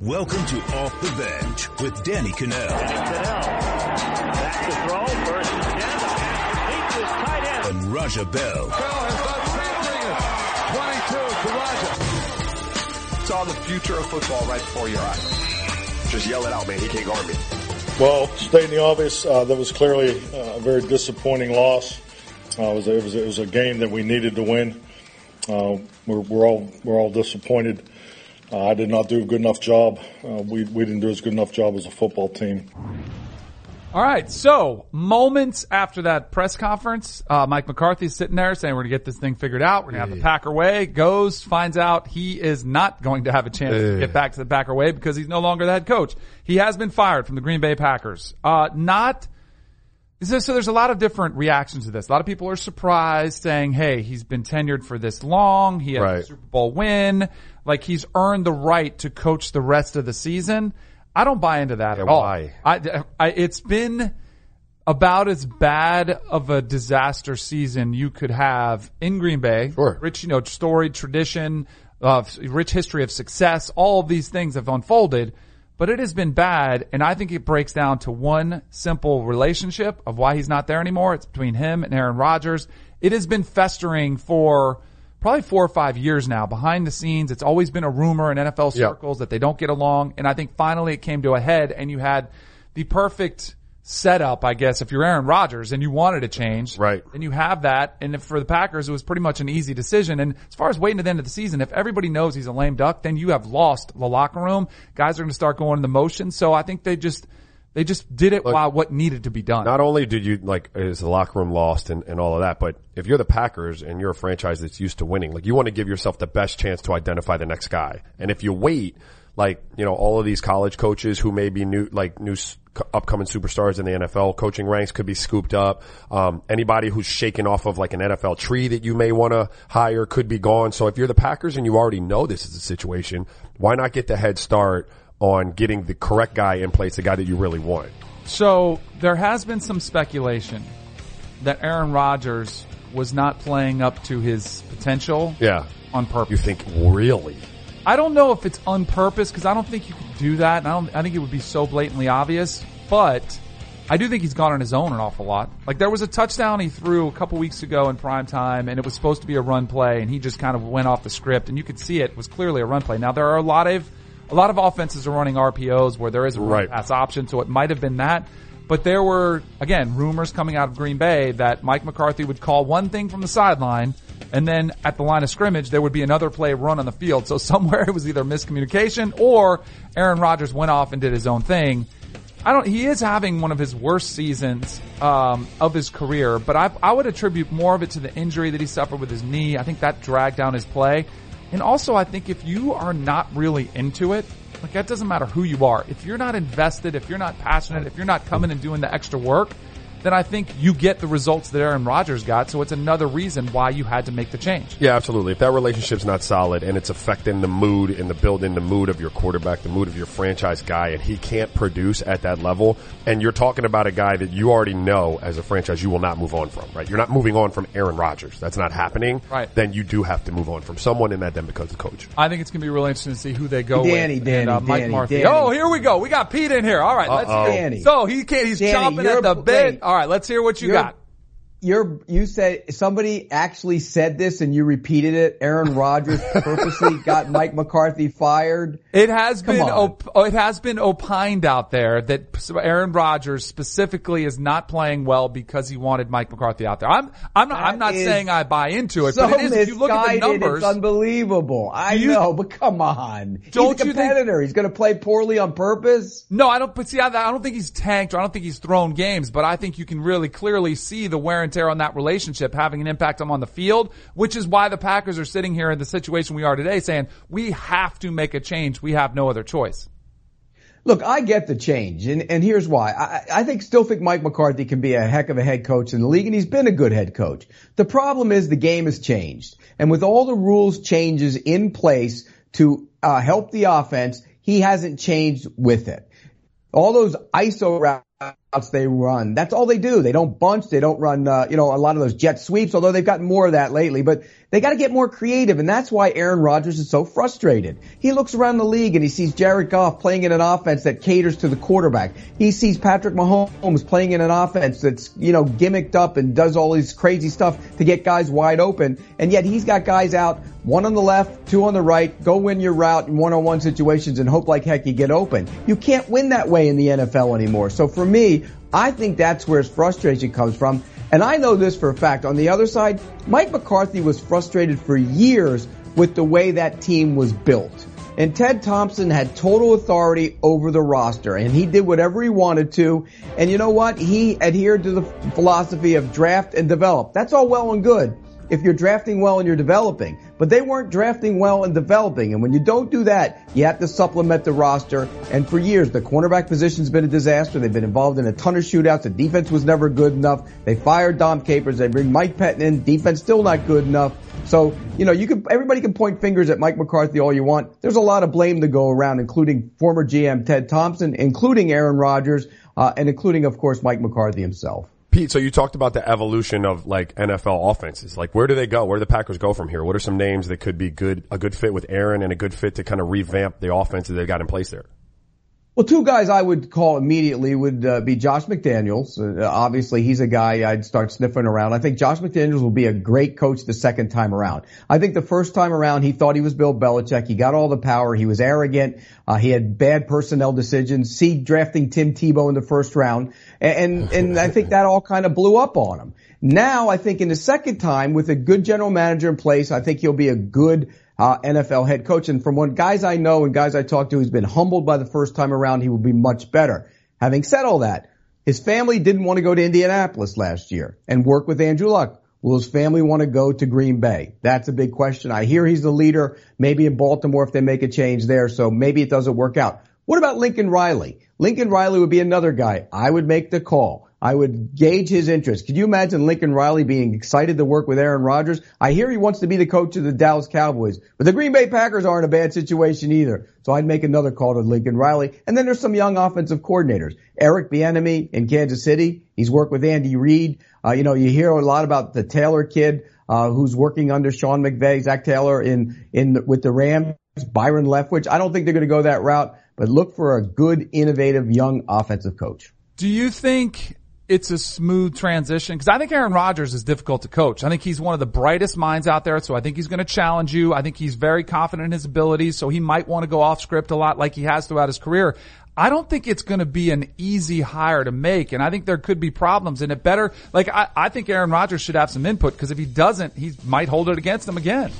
Welcome to Off the Bench with Danny Kanell. Back to throw, first and ten, the pass complete to his tight end. And Raja Bell. Bell has done something. 22 to Raja. Saw the future of football right before your eyes. Just yell it out, man. He can't guard me. Well, stating the obvious, uh, that was clearly uh, a very disappointing loss. Uh, it, was a, it, was it was a game that we needed to win. Uh, we're, we're all we're all disappointed. Uh, I did not do a good enough job. Uh, we we didn't do as good enough job as a football team. All right, so moments after that press conference, uh, Mike McCarthy's sitting there saying we're going to get this thing figured out. We're going to have the Packer way. Goes, finds out he is not going to have a chance to get back to the Packer way because he's no longer the head coach. He has been fired from the Green Bay Packers. Uh, not so, so there's a lot of different reactions to this. A lot of people are surprised saying, hey, he's been tenured for this long. He had a Super Bowl win. Like he's earned the right to coach the rest of the season. I don't buy into that Yeah, at all. I, I, it's been about as bad of a disaster season you could have in Green Bay. Sure. Rich, you know, storied tradition, uh, rich history of success. All of these things have unfolded, but it has been bad. And I think it breaks down to one simple relationship of why he's not there anymore. It's between him and Aaron Rodgers. It has been festering for probably four or five years now behind the scenes. It's always been a rumor in NFL circles that they don't get along. And I think finally it came to a head and you had the perfect setup, I guess, if you're Aaron Rodgers and you wanted to change. Right. And you have that. And if for the Packers, it was pretty much an easy decision. And as far as waiting to the end of the season, if everybody knows he's a lame duck, then you have lost the locker room. Guys are going to start going in the motion. So I think they just, they just did it while what needed to be done. Not only did you like is the locker room lost and, and all of that, but if you're the Packers and you're a franchise that's used to winning, like you want to give yourself the best chance to identify the next guy. And if you wait, like you know, all of these college coaches who may be new, like new upcoming superstars in the NFL coaching ranks could be scooped up. Um, anybody who's shaken off of like an NFL tree that you may want to hire could be gone. So if you're the Packers and you already know this is the situation, why not get the head start on getting the correct guy in place, the guy that you really want? So there has been some speculation that Aaron Rodgers was not playing up to his potential Yeah. on purpose. You think really? I don't know if it's on purpose because I don't think you could do that. And I don't. I think it would be so blatantly obvious. But I do think he's gone on his own an awful lot. Like there was a touchdown he threw a couple weeks ago in prime time, and it was supposed to be a run play, and he just kind of went off the script, and you could see it was clearly a run play. Now there are a lot of a lot of offenses are running RPOs where there is a run Right. pass option, so it might have been that. But there were again rumors coming out of Green Bay that Mike McCarthy would call one thing from the sideline, and then at the line of scrimmage there would be another play run on the field. So somewhere it was either miscommunication or Aaron Rodgers went off and did his own thing. I don't. He is having one of his worst seasons um, of his career, but I, I would attribute more of it to the injury that he suffered with his knee. I think that dragged down his play, and also I think if you are not really into it, like that doesn't matter who you are. If you're not invested, if you're not passionate, if you're not coming and doing the extra work, then I think you get the results that Aaron Rodgers got. So it's another reason why you had to make the change. Yeah, absolutely. If that relationship's not solid and it's affecting the mood and the building the mood of your quarterback, the mood of your franchise guy, and he can't produce at that level, and you're talking about a guy that you already know as a franchise you will not move on from, right? You're not moving on from Aaron Rodgers. That's not happening. Right. Then you do have to move on from someone and that then becomes the coach. I think it's going to be really interesting to see who they go Danny, with. Danny, and, uh, Mike Danny, Marthy. Danny. Oh, here we go. We got Pete in here. All right, let's Uh-oh. hear. Danny. So he can't. He's Danny, chomping at the bit. All right, let's hear what you You're- got. You're, you said somebody actually said this and you repeated it. Aaron Rodgers purposely got Mike McCarthy fired. It has Come been op- oh, it has been opined out there that Aaron Rodgers specifically is not playing well because he wanted Mike McCarthy out there. I'm I'm not I'm not saying I buy into it, so but it is if you look at the numbers. It's unbelievable. I You- know, but come on. Don't He's a you think- competitor. He's going to play poorly on purpose. No, I don't. But see, I, I don't think he's tanked, or I don't think he's thrown games. But I think you can really clearly see the wear and tear on that relationship having an impact on on the field, which is why the Packers are sitting here in the situation we are today, saying we have to make a change. We have no other choice. Look, I get the change, and, and here's why. I, I think, still think Mike McCarthy can be a heck of a head coach in the league, and he's been a good head coach. The problem is the game has changed, and with all the rules changes in place to uh, help the offense, he hasn't changed with it. All those ISO routes they run. That's all they do. They don't bunch. They don't run, uh, you know, a lot of those jet sweeps, although they've gotten more of that lately, but they got to get more creative. And that's why Aaron Rodgers is so frustrated. He looks around the league and he sees Jared Goff playing in an offense that caters to the quarterback. He sees Patrick Mahomes playing in an offense that's, you know, gimmicked up and does all these crazy stuff to get guys wide open. And yet he's got guys out, one on the left, two on the right, go win your route in one-on-one situations and hope like heck you get open. You can't win that way in the NFL anymore. So for me, I think that's where his frustration comes from. And I know this for a fact. On the other side, Mike McCarthy was frustrated for years with the way that team was built. And Ted Thompson had total authority over the roster and he did whatever he wanted to. And you know what? He adhered to the philosophy of draft and develop. That's all well and good if you're drafting well and you're developing. But they weren't drafting well and developing. And when you don't do that, you have to supplement the roster. And for years, the cornerback position's been a disaster. They've been involved in a ton of shootouts. The defense was never good enough. They fired Dom Capers. They bring Mike Pettine in. Defense still not good enough. So, you know, you can, everybody can point fingers at Mike McCarthy all you want. There's a lot of blame to go around, including former GM Ted Thompson, including Aaron Rodgers, uh, and including, of course, Mike McCarthy himself. Pete, so you talked about the evolution of like NFL offenses. Like where do they go? Where do the Packers go from here? What are some names that could be good, a good fit with Aaron and a good fit to kind of revamp the offense that they've got in place there? Well, two guys I would call immediately would uh, be Josh McDaniels. Uh, obviously, he's a guy I'd start sniffing around. I think Josh McDaniels will be a great coach the second time around. I think the first time around, he thought he was Bill Belichick. He got all the power. He was arrogant. Uh, he had bad personnel decisions. See drafting Tim Tebow in the first round, and and I think that all kind of blew up on him. Now, I think in the second time, with a good general manager in place, I think he'll be a good uh, NFL head coach. And from what guys I know and guys I talk to, he's been humbled by the first time around. He will be much better. Having said all that, his family didn't want to go to Indianapolis last year and work with Andrew Luck. Will his family want to go to Green Bay? That's a big question. I hear he's the leader, maybe in Baltimore if they make a change there. So maybe it doesn't work out. What about Lincoln Riley? Lincoln Riley would be another guy. I would make the call. I would gauge his interest. Could you imagine Lincoln Riley being excited to work with Aaron Rodgers? I hear he wants to be the coach of the Dallas Cowboys, but the Green Bay Packers aren't a bad situation either. So I'd make another call to Lincoln Riley. And then there's some young offensive coordinators. Eric Bieniemy in Kansas City. He's worked with Andy Reid. Uh, you know, you hear a lot about the Taylor kid, uh, who's working under Sean McVay, Zac Taylor in, in, with the Rams, Byron Leftwich. I don't think they're going to go that route, but look for a good, innovative, young offensive coach. Do you think it's a smooth transition because I think Aaron Rodgers is difficult to coach. I think he's one of the brightest minds out there, so I think he's going to challenge you. I think he's very confident in his abilities, so he might want to go off script a lot like he has throughout his career. I don't think it's going to be an easy hire to make, and I think there could be problems. And it better, like I, I think Aaron Rodgers should have some input because if he doesn't, he might hold it against him again.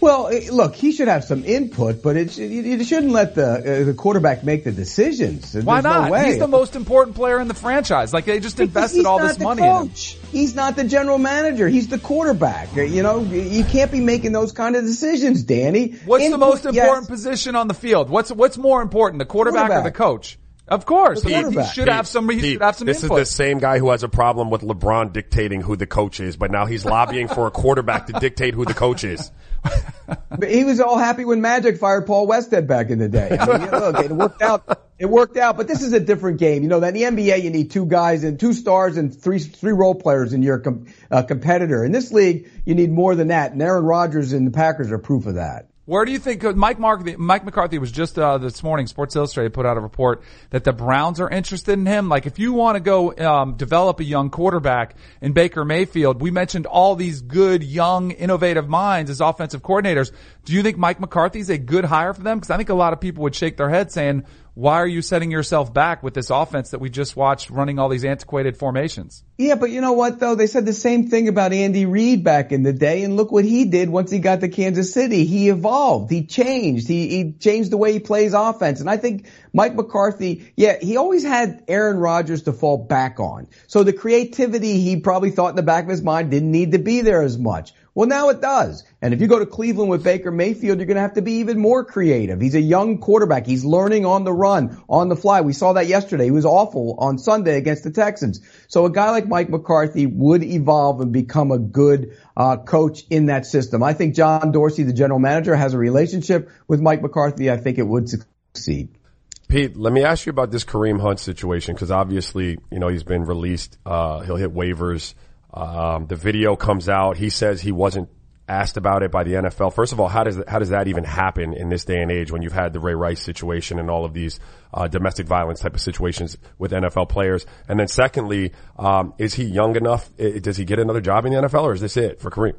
Well, eh, look, he should have some input, but it, you shouldn't let the uh, the quarterback make the decisions. There's Why not? No he's the most important player in the franchise. Like they just invested all this money coach. in him. He's not the general manager. He's the quarterback. Uh, you know, you can't be making those kind of decisions, Danny. What's input, the most important yes. position on the field? What's what's more important, the quarterback, quarterback. or the coach? Of course, he, he, should have some. He Pete, should have some. This input. is the same guy who has a problem with LeBron dictating who the coach is, but now he's lobbying for a quarterback to dictate who the coach is. but he was all happy when Magic fired Paul Westhead back in the day. I mean, look, it worked out. It worked out, but this is a different game. You know, that in the NBA you need two guys and two stars and three three role players in your com- uh, competitor. In this league, you need more than that. And Aaron Rodgers and the Packers are proof of that. Where do you think Mike McCarthy, Mike McCarthy was just uh, this morning? Sports Illustrated put out a report that the Browns are interested in him. Like, if you want to go um, develop a young quarterback in Baker Mayfield, we mentioned all these good, young, innovative minds as offensive coordinators. Do you think Mike McCarthy's a good hire for them? Because I think a lot of people would shake their head saying, why are you setting yourself back with this offense that we just watched running all these antiquated formations? Yeah, but you know what though? They said the same thing about Andy Reid back in the day and look what he did once he got to Kansas City. He evolved. He changed. He, he changed the way he plays offense. And I think Mike McCarthy, yeah, he always had Aaron Rodgers to fall back on. So the creativity he probably thought in the back of his mind didn't need to be there as much. Well, now it does. And if you go to Cleveland with Baker Mayfield, you're going to have to be even more creative. He's a young quarterback. He's learning on the run, on the fly. We saw that yesterday. He was awful on Sunday against the Texans. So a guy like Mike McCarthy would evolve and become a good uh, coach in that system. I think John Dorsey, the general manager, has a relationship with Mike McCarthy. I think it would succeed. Pete, let me ask you about this Kareem Hunt situation because obviously, you know, he's been released. Uh, he'll hit waivers. Um, the video comes out. He says he wasn't asked about it by the NFL. First of all, how does how does that even happen in this day and age when you've had the Ray Rice situation and all of these uh, domestic violence type of situations with NFL players? And then secondly, um, is he young enough? Does he get another job in the NFL, or is this it for Kareem?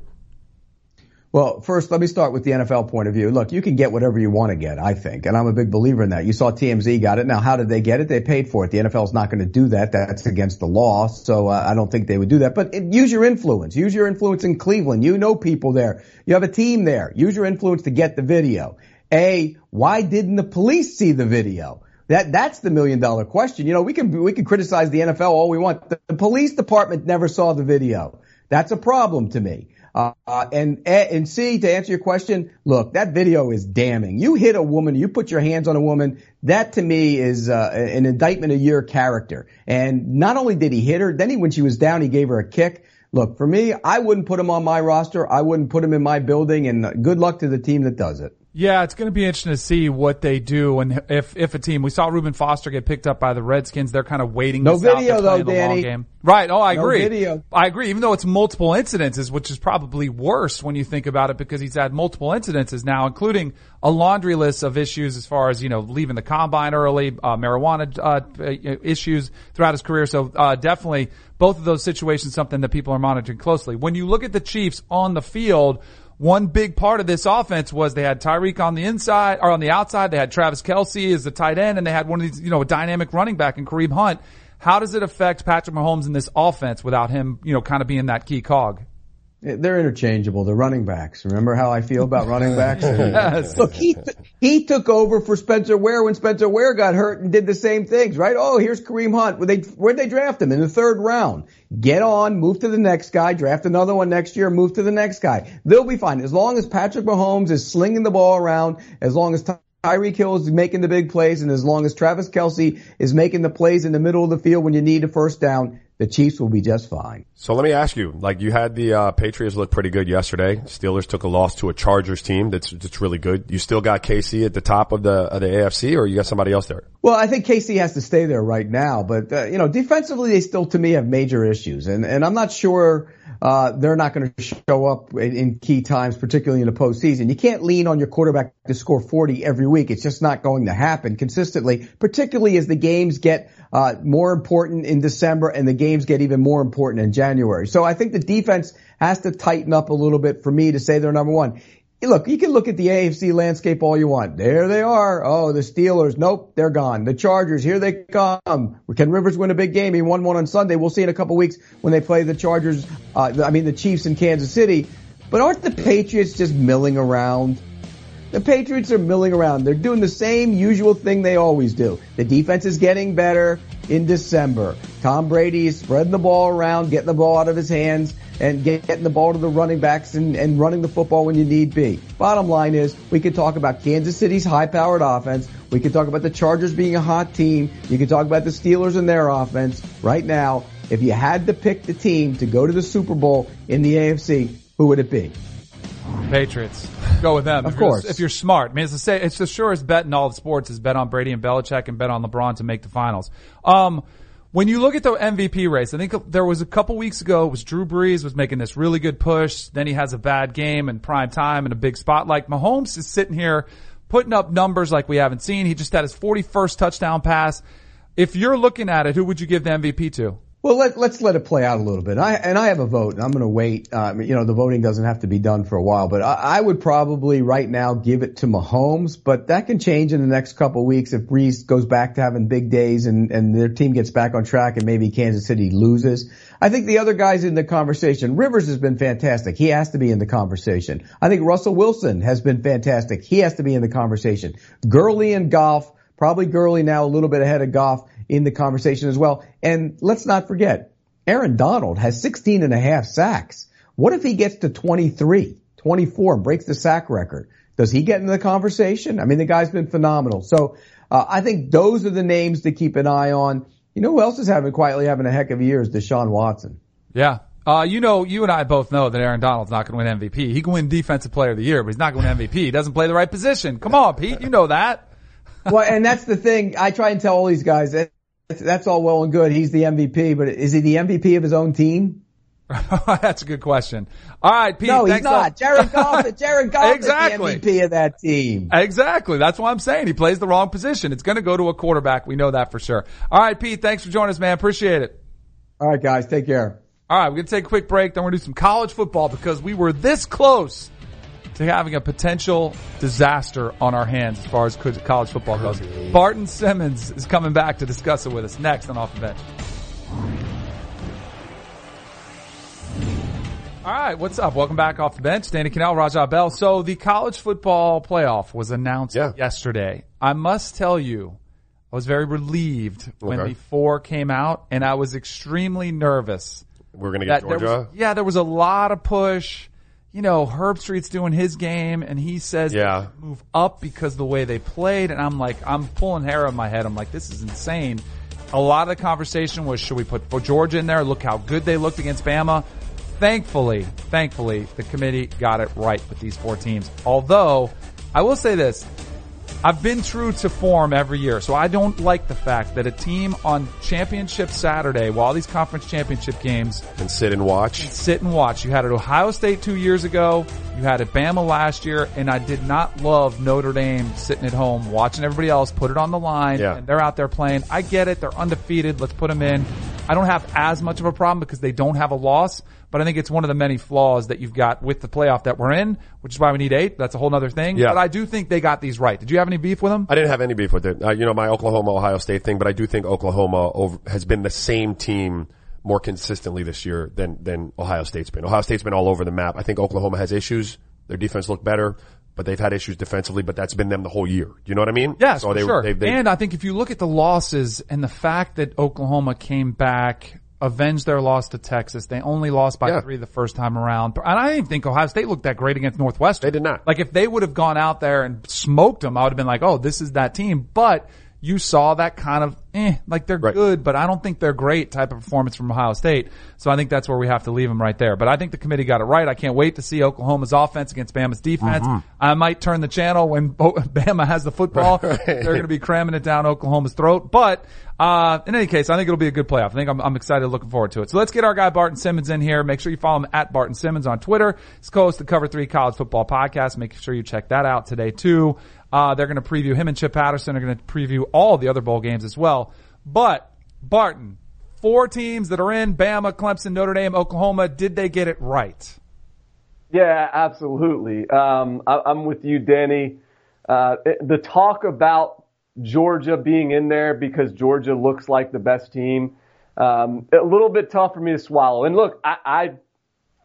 Well, first, let me start with the NFL point of view. Look, you can get whatever you want to get, I think, and I'm a big believer in that. You saw TMZ got it. Now, how did they get it? They paid for it. The NFL is not going to do that. That's against the law, so uh, I don't think they would do that. But use your influence. Use your influence in Cleveland. You know people there. You have a team there. Use your influence to get the video. A, why didn't the police see the video? That that's the million dollar question. You know, we can we can criticize the NFL all we want. The, the police department never saw the video. That's a problem to me. Uh, and and C to answer your question, look, that video is damning. You hit a woman, you put your hands on a woman. That to me is uh, an indictment of your character. And not only did he hit her, then he, when she was down, he gave her a kick. Look, for me, I wouldn't put him on my roster. I wouldn't put him in my building. And good luck to the team that does it. Yeah, it's going to be interesting to see what they do and if if a team. We saw Reuben Foster get picked up by the Redskins. They're kind of waiting. No video though, Danny. Game. Right? Oh, I no agree. Video. I agree. Even though it's multiple incidences, which is probably worse when you think about it, because he's had multiple incidences now, including a laundry list of issues as far as you know leaving the combine early, uh, marijuana uh, issues throughout his career. So uh, definitely both of those situations something that people are monitoring closely. When you look at the Chiefs on the field one big part of this offense was they had Tyreek on the inside or on the outside. They had Travis Kelce as the tight end and they had one of these, you know, a dynamic running back in Kareem Hunt. How does it affect Patrick Mahomes in this offense without him, you know, kind of being that key cog? They're interchangeable. They're running backs. Remember how I feel about running backs? yes. Look, he he took over for Spencer Ware when Spencer Ware got hurt and did the same things, right? Oh, here's Kareem Hunt. Where they where'd they draft him in the third round? Get on, move to the next guy, draft another one next year, move to the next guy. They'll be fine as long as Patrick Mahomes is slinging the ball around, as long as Tyreek Hill is making the big plays, and as long as Travis Kelce is making the plays in the middle of the field when you need a first down the Chiefs will be just fine. So let me ask you, like you had the uh, Patriots look pretty good yesterday. Steelers took a loss to a Chargers team that's that's really good. You still got KC at the top of the of the AFC, or you got somebody else there? Well, I think KC has to stay there right now, but uh, you know, defensively they still to me have major issues, and and I'm not sure uh, they're not going to show up in, in, key times, particularly in the postseason. You can't lean on your quarterback to score 40 every week. It's just not going to happen consistently, particularly as the games get uh, more important in December and the games get even more important in January. So I think the defense has to tighten up a little bit for me to say they're number one. Look, you can look at the AFC landscape all you want. There they are. Oh, the Steelers. Nope, they're gone. The Chargers, here they come. Can Rivers win a big game? He won one on Sunday. We'll see in a couple weeks when they play the Chargers, uh, I mean the Chiefs in Kansas City. But aren't the Patriots just milling around? The Patriots are milling around. They're doing the same usual thing they always do. The defense is getting better in December. Tom Brady is spreading the ball around, getting the ball out of his hands and getting the ball to the running backs and, and running the football when you need be. Bottom line is, we could talk about Kansas City's high-powered offense. We could talk about the Chargers being a hot team. You could talk about the Steelers and their offense. Right now, if you had to pick the team to go to the Super Bowl in the AFC, who would it be? Patriots. Go with them. Of if course. You're, if you're smart. I mean, it's the, say, it's the surest bet in all the sports is bet on Brady and Belichick and bet on LeBron to make the finals. Um, when you look at the MVP race, I think there was a couple weeks ago, it was Drew Brees was making this really good push. Then he has a bad game in prime time and a big spotlight. Mahomes is sitting here putting up numbers like we haven't seen. He just had his 41st touchdown pass. If you're looking at it, who would you give the MVP to? Well, let, let's let it play out a little bit. I, and I have a vote, and I'm going to wait. Um, you know, the voting doesn't have to be done for a while, but I, I, would probably right now give it to Mahomes, but that can change in the next couple of weeks if Brees goes back to having big days and, and their team gets back on track and maybe Kansas City loses. I think the other guys in the conversation, Rivers has been fantastic. He has to be in the conversation. I think Russell Wilson has been fantastic. He has to be in the conversation. Gurley and Goff, probably Gurley now a little bit ahead of Goff in the conversation as well. And let's not forget, Aaron Donald has 16 and a half sacks. What if he gets to 23, 24, breaks the sack record? Does he get into the conversation? I mean, the guy's been phenomenal. So uh, I think those are the names to keep an eye on. You know who else is having quietly having a heck of a year is Deshaun Watson. Yeah. Uh, you know, you and I both know that Aaron Donald's not going to win MVP. He can win Defensive Player of the Year, but he's not going to win MVP. He doesn't play the right position. Come on, Pete. You know that. well, and that's the thing. I try and tell all these guys that that's all well and good. He's the MVP, but is he the MVP of his own team? That's a good question. All right, Pete. No, he's not. Jared Goff. Jared Goff Exactly. is the MVP of that team. Exactly. That's what I'm saying. He plays the wrong position. It's going to go to a quarterback. We know that for sure. All right, Pete. Thanks for joining us, man. Appreciate it. All right, guys, take care. All right, we're going to take a quick break. Then we're going to do some college football because we were this close to having a potential disaster on our hands as far as college football goes. Barton Simmons is coming back to discuss it with us next on Off the Bench. All right, what's up? Welcome back off the bench. Danny Kanell, Raja Bell. So the college football playoff was announced Yeah. yesterday. I must tell you, I was very relieved when the four came out and I was extremely nervous We're going to get Georgia. was, yeah, there was a lot of push. You know, Herbstreit's doing his game, and he says Yeah. move up because of the way they played. And I'm like, I'm pulling hair on my head. I'm like, this is insane. A lot of the conversation was, should we put Georgia in there? Look how good they looked against Bama. Thankfully, thankfully, the committee got it right with these four teams. Although, I will say this, I've been true to form every year, so I don't like the fact that a team on championship Saturday, while these conference championship games and sit and watch. sit and watch. You had it Ohio State two years ago. You had it Bama last year, and I did not love Notre Dame sitting at home watching everybody else put it on the line, Yeah. and they're out there playing. I get it; they're undefeated. Let's put them in. I don't have as much of a problem because they don't have a loss, but I think it's one of the many flaws that you've got with the playoff that we're in, which is why we need eight. That's a whole other thing. Yeah. But I do think they got these right. Did you have any beef with them? I didn't have any beef with it. Uh, you know, my Oklahoma Ohio State thing, but I do think Oklahoma over, has been the same team more consistently this year than than Ohio State's been. Ohio State's been all over the map. I think Oklahoma has issues. Their defense looked better, but they've had issues defensively. But that's been them the whole year. You know what I mean? Yes, So for they, sure. They, they, and I think if you look at the losses and the fact that Oklahoma came back, avenged their loss to Texas, they only lost by Yeah. three the first time around. And I didn't think Ohio State looked that great against Northwestern. They did not. Like if they would have gone out there and smoked them, I would have been like, oh, this is that team. But you saw that kind of, eh, like they're Right. good, but I don't think they're great type of performance from Ohio State. So I think that's where we have to leave them right there. But I think the committee got it right. I can't wait to see Oklahoma's offense against Bama's defense. Mm-hmm. I might turn the channel when Bo- Bama has the football. They're going to be cramming it down Oklahoma's throat. But, uh, in any case, I think it'll be a good playoff. I think I'm, I'm excited, looking forward to it. So let's get our guy Barton Simmons in here. Make sure you follow him at Barton Simmons on Twitter. He's co-host the Cover 3 College Football Podcast. Make sure you check that out today too. Uh, they're going to preview him and Chip Patterson are going to preview all the other bowl games as well. But Barton, four teams that are in Bama, Clemson, Notre Dame, Oklahoma. Did they get it right? Yeah, absolutely. Um, I, I'm with you, Danny. Uh, it- the talk about Georgia being in there because Georgia looks like the best team, um, a little bit tough for me to swallow. And look, I, I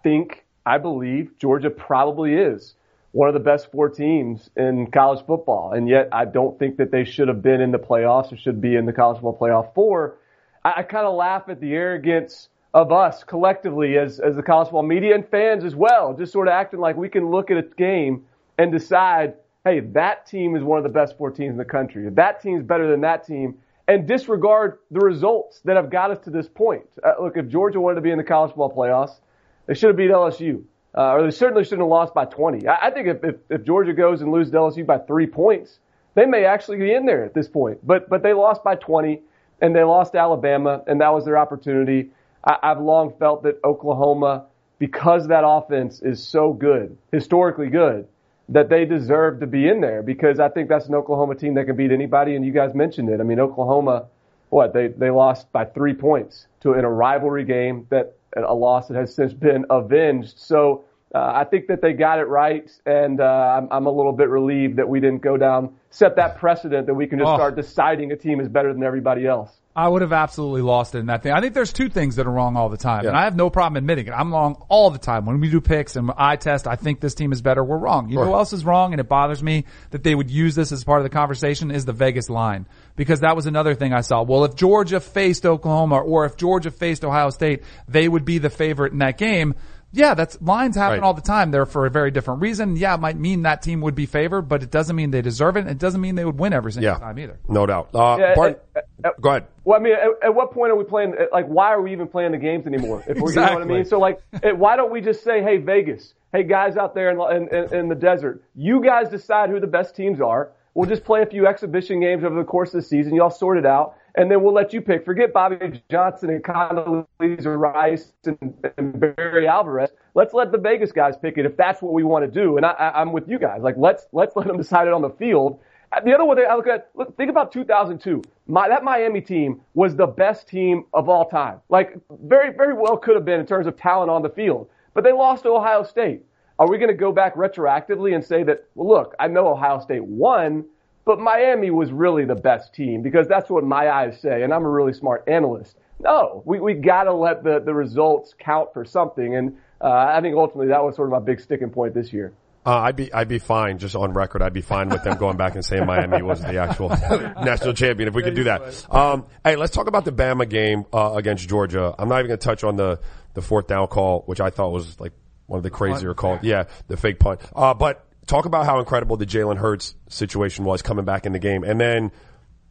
think, I believe Georgia probably is one of the best four teams in college football. And yet I don't think that they should have been in the playoffs or should be in the college football playoff four. I, I kind of laugh at the arrogance of us collectively as, as the college football media and fans as well, just sort of acting like we can look at a game and decide, hey, that team is one of the best four teams in the country. That team's better than that team and disregard the results that have got us to this point. Uh, look, if Georgia wanted to be in the college football playoffs, they should have beat LSU. Uh, or they certainly shouldn't have lost by 20. I, I think if, if, if Georgia goes and loses LSU by three points, they may actually be in there at this point. But but they lost by 20, and they lost Alabama, and that was their opportunity. I, I've long felt that Oklahoma, because that offense is so good, historically good, that they deserve to be in there because I think that's an Oklahoma team that can beat anybody. And you guys mentioned it. I mean, Oklahoma, what they they lost by three points to in a rivalry game that a loss that has since been avenged. So uh, I think that they got it right, and uh, I'm, I'm a little bit relieved that we didn't go down, set that precedent that we can just Oh. start deciding a team is better than everybody else. I would have absolutely lost it in that thing. I think there's two things that are wrong all the time. Yeah. And I have no problem admitting it. I'm wrong all the time. When we do picks and I test, I think this team is better. We're wrong. You know who else is wrong? And it bothers me that they would use this as part of the conversation is the Vegas line. Because that was another thing I saw. Well, if Georgia faced Oklahoma or if Georgia faced Ohio State, they would be the favorite in that game. Yeah, that's lines happen Right. all the time. They're for a very different reason. Yeah, it might mean that team would be favored, but it doesn't mean they deserve it. It doesn't mean they would win every single Yeah. time either. No doubt. Uh, Yeah, Bart, uh, uh, go ahead. Well, I mean, at, at what point are we playing? Like, why are we even playing the games anymore? If we're, you know what I mean? So, like, why don't we just say, "Hey, Vegas, hey guys out there in, in, in, in the desert, you guys decide who the best teams are. We'll just play a few exhibition games over the course of the season. Y'all sort it out. And then we'll let you pick. Forget Bobby Johnson and Condoleezza Rice and, and Barry Alvarez. Let's let the Vegas guys pick it if that's what we want to do. And I, I, I'm with you guys. Like let's let's let them decide it on the field. Uh, the other one I look at, look, think about 2002. My, that Miami team was the best team of all time. Like very very well could have been in terms of talent on the field, but they lost to Ohio State. Are we going to go back retroactively and say that, well, look, I know Ohio State won, but Miami was really the best team because that's what my eyes say, and I'm a really smart analyst. No, we, we got to let the, the results count for something, and uh, I think ultimately that was sort of my big sticking point this year. Uh, I'd be I'd be fine just on record. I'd be fine with them going back and saying Miami was the actual national champion if we could do that. Um, hey, let's talk about the Bama game uh, against Georgia. I'm not even going to touch on the the fourth down call, which I thought was like one of the crazier calls. Yeah, the fake punt. Uh, but talk about how incredible the Jalen Hurts situation was coming back in the game, and then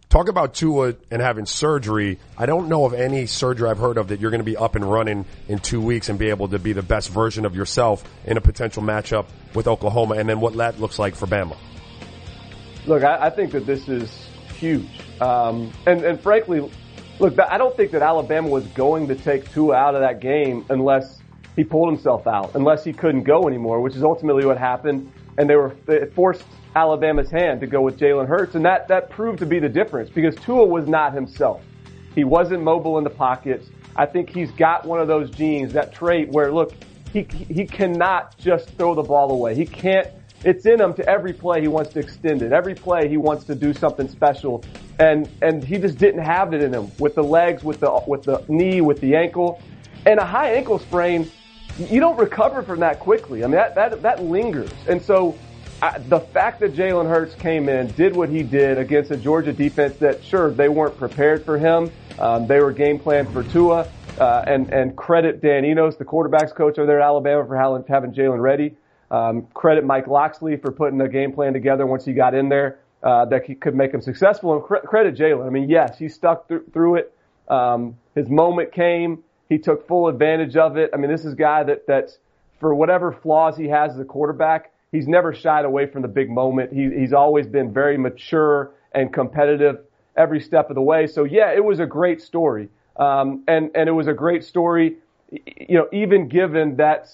talk about Tua and having surgery. I don't know of any surgery I've heard of that you're going to be up and running in two weeks and be able to be the best version of yourself in a potential matchup with Oklahoma, and then what that looks like for Bama. Look, I, I think that this is huge, um, and and frankly, look, I don't think that Alabama was going to take Tua out of that game unless he pulled himself out, unless he couldn't go anymore, which is ultimately what happened. And they were they forced Alabama's hand to go with Jalen Hurts, and that that proved to be the difference because Tua was not himself. He wasn't mobile in the pockets. I think he's got one of those genes, that trait where look, he he cannot just throw the ball away. He can't. It's in him to every play he wants to extend it. Every play he wants to do something special, and and he just didn't have it in him with the legs, with the with the knee, with the ankle, and a high ankle sprain. You don't recover from that quickly. I mean that that that lingers, and so I, the fact that Jalen Hurts came in, did what he did against a Georgia defense that, sure, they weren't prepared for him. Um, they were game planned for Tua. Uh, and, and credit Dan Enos, the quarterbacks coach over there at Alabama, for having, Jalen ready. Um, credit Mike Locksley for putting a game plan together once he got in there uh, that he could make him successful. And cre- credit Jalen. I mean, yes, he stuck th- through it. Um, his moment came. He took full advantage of it. I mean, this is a guy that that's for whatever flaws he has as a quarterback he's never shied away from the big moment. He, he's always been very mature and competitive every step of the way. So yeah, it was a great story. Um, and, and it was a great story, you know, even given that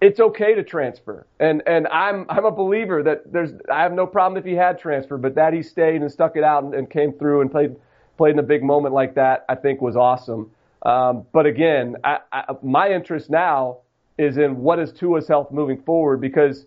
it's okay to transfer. And, and I'm, I'm a believer that there's, I have no problem if he had transfer, but that he stayed and stuck it out and, and came through and played, played in a big moment like that, I think was awesome. Um, but again, I, I, my interest now is in what is Tua's health moving forward because